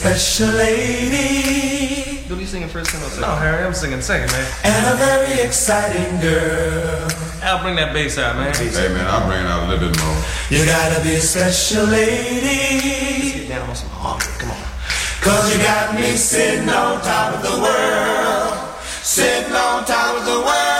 Special lady. Who you singing first and second? No, Harry, I'm singing second, man. And a very exciting girl. I'll bring that bass out, man. Hey, man, I'll bring it out a little bit more. You gotta be a special lady. Let's get down on some harmony. Come on. Cause you got me sitting on top of the world. Sitting on top of the world.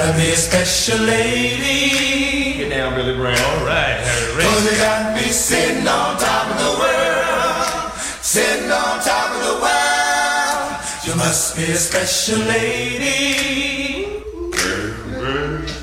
gotta be a special lady. Get down, Billy Brown. All right, Harry. Cause you got me sitting on top of the world, sitting on top of the world. You must be a special lady.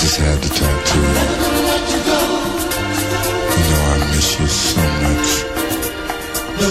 just had to talk to you. You know I miss you so much. No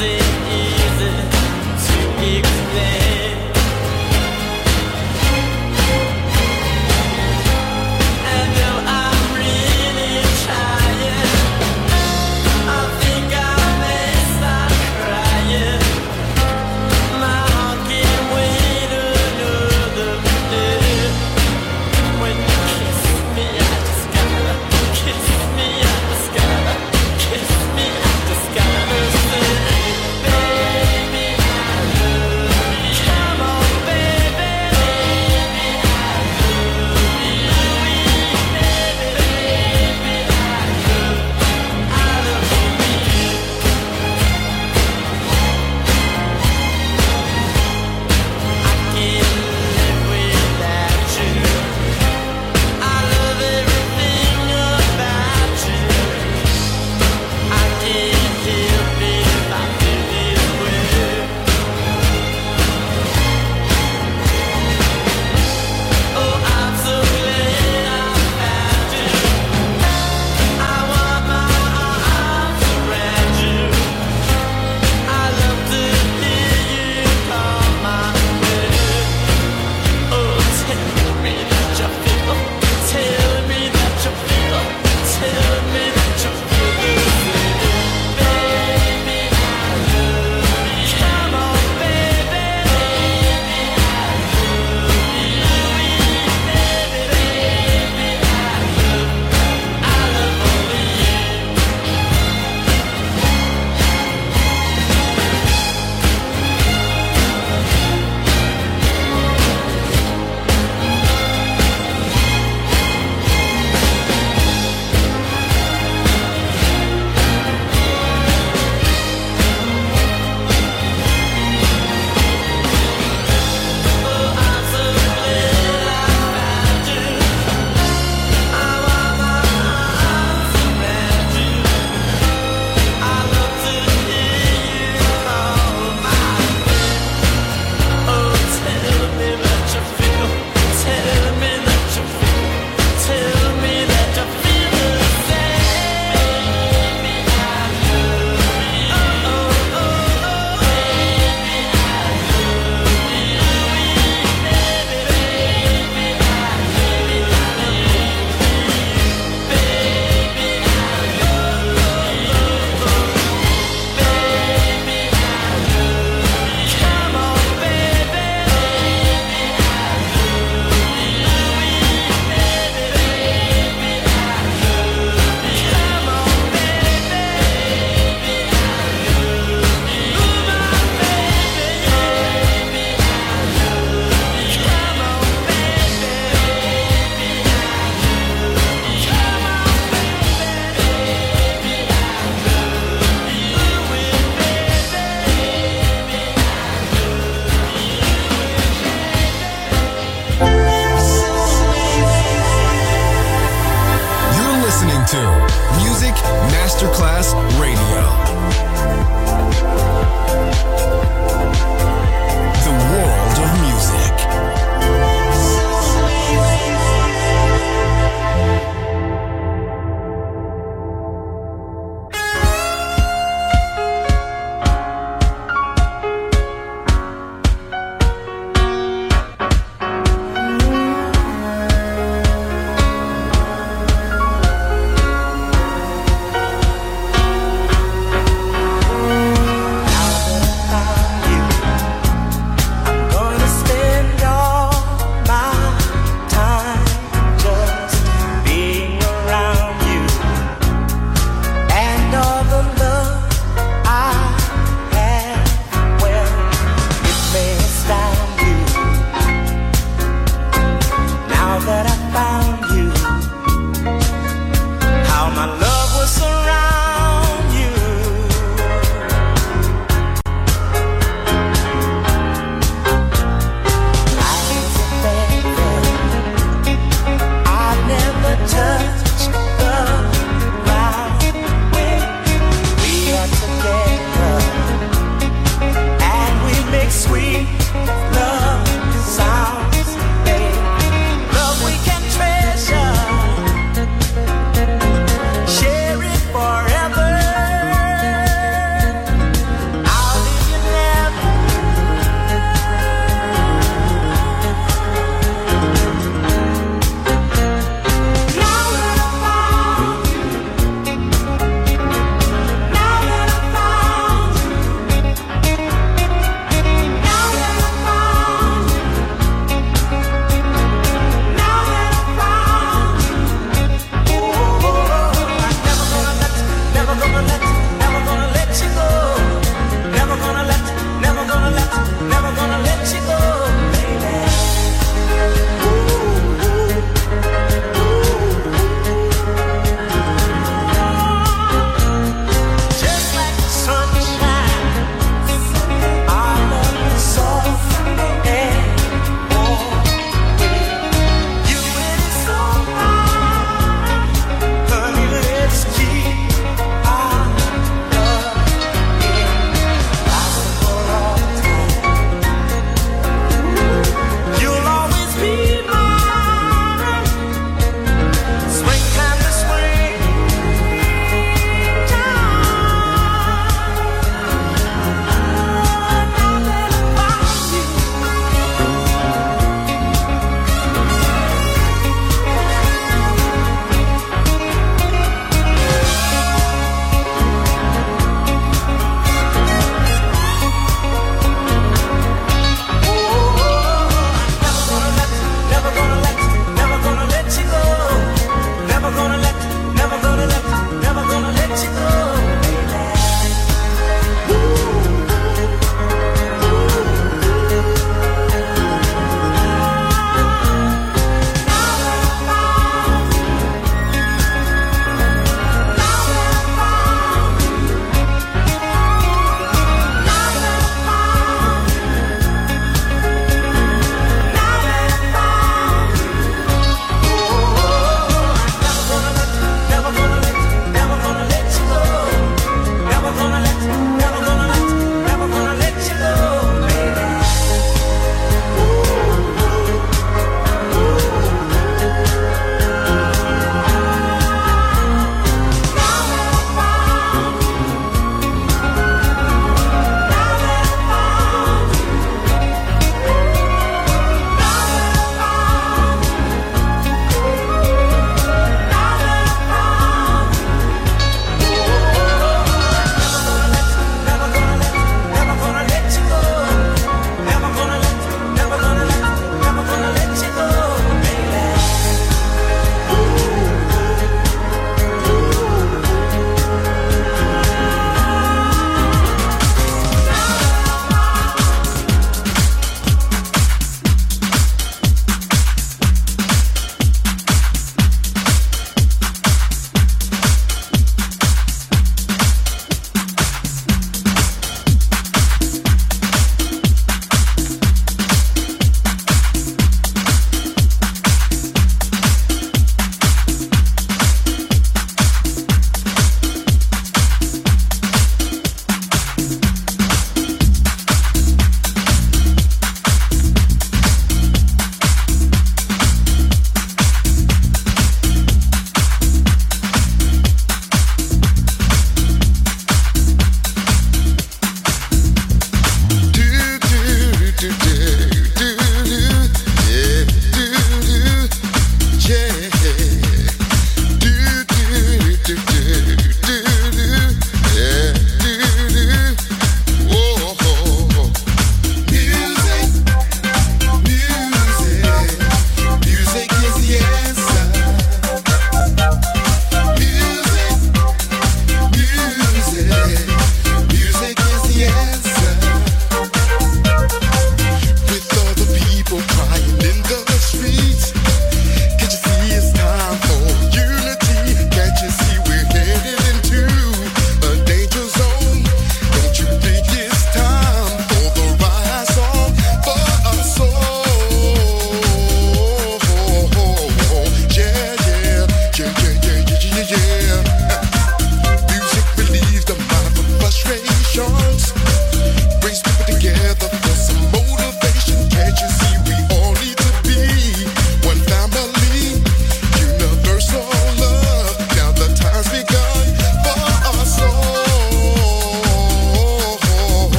it.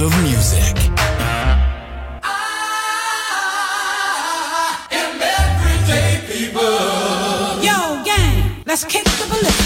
world of music. I am everyday people. Yo, gang, let's kick the balloon.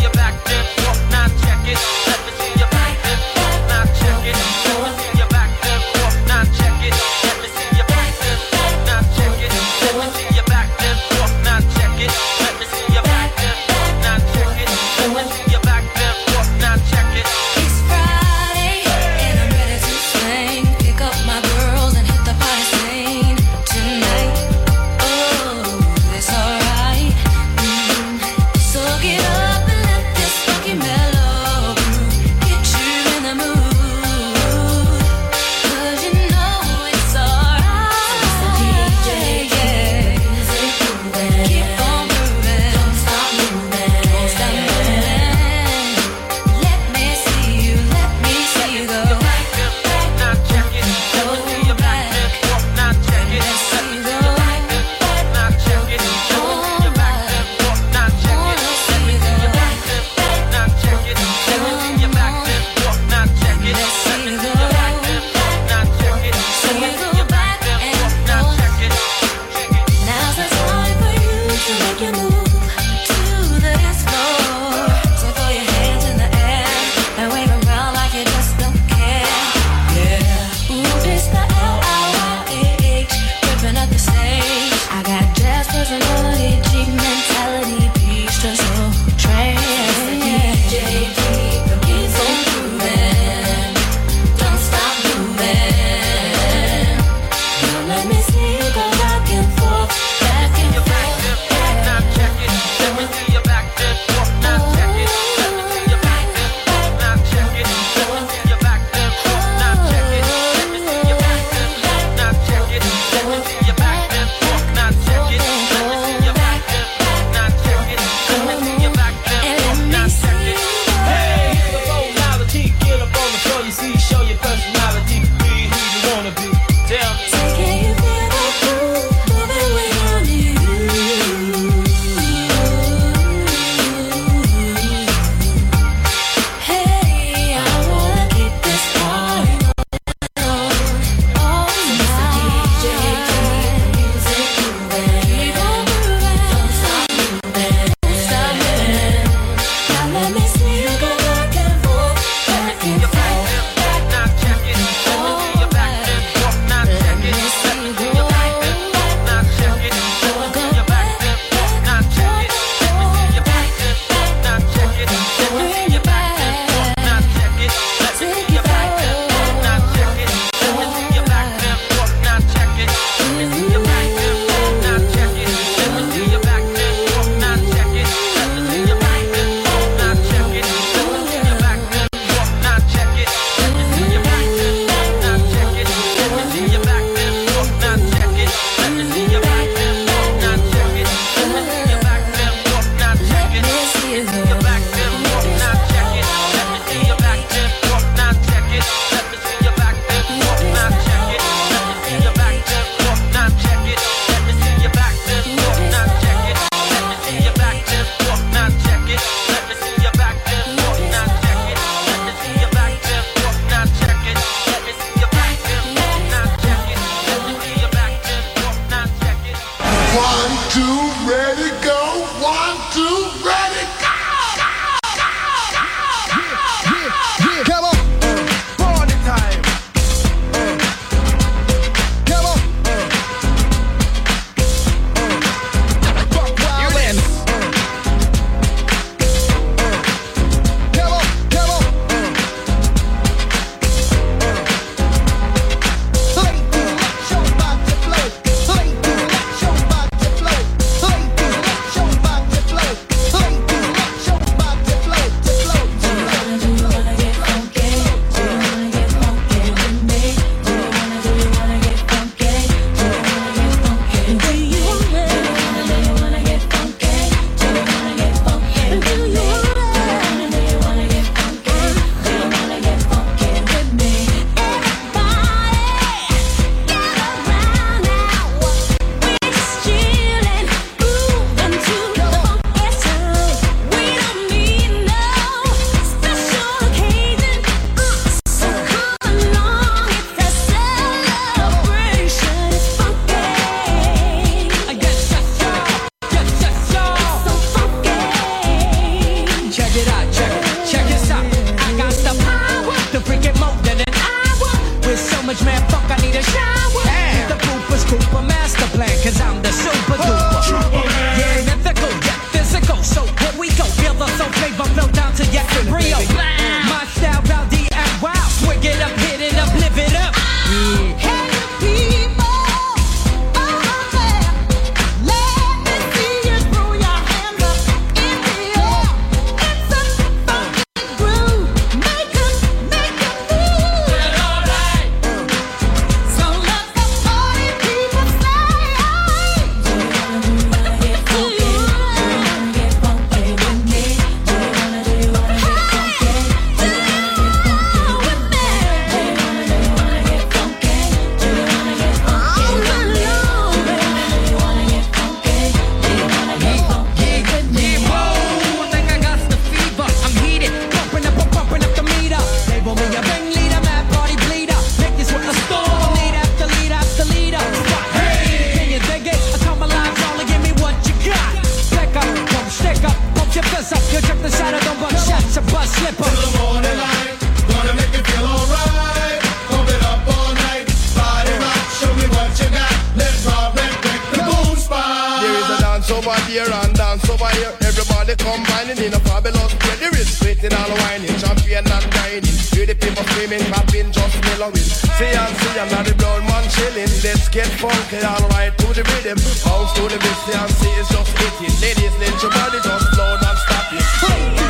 Dance over here and dance over here. Everybody combining in a fabulous play. There is sweating and whining, champion and dining. Hear the people screaming, popping, just mellowing. See and see, and now the brown man chilling. Let's get funky, alright, to the rhythm. House to the beat, see and see, it's just hitting. Ladies, let your body just blow and stop it.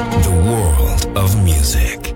The world of music.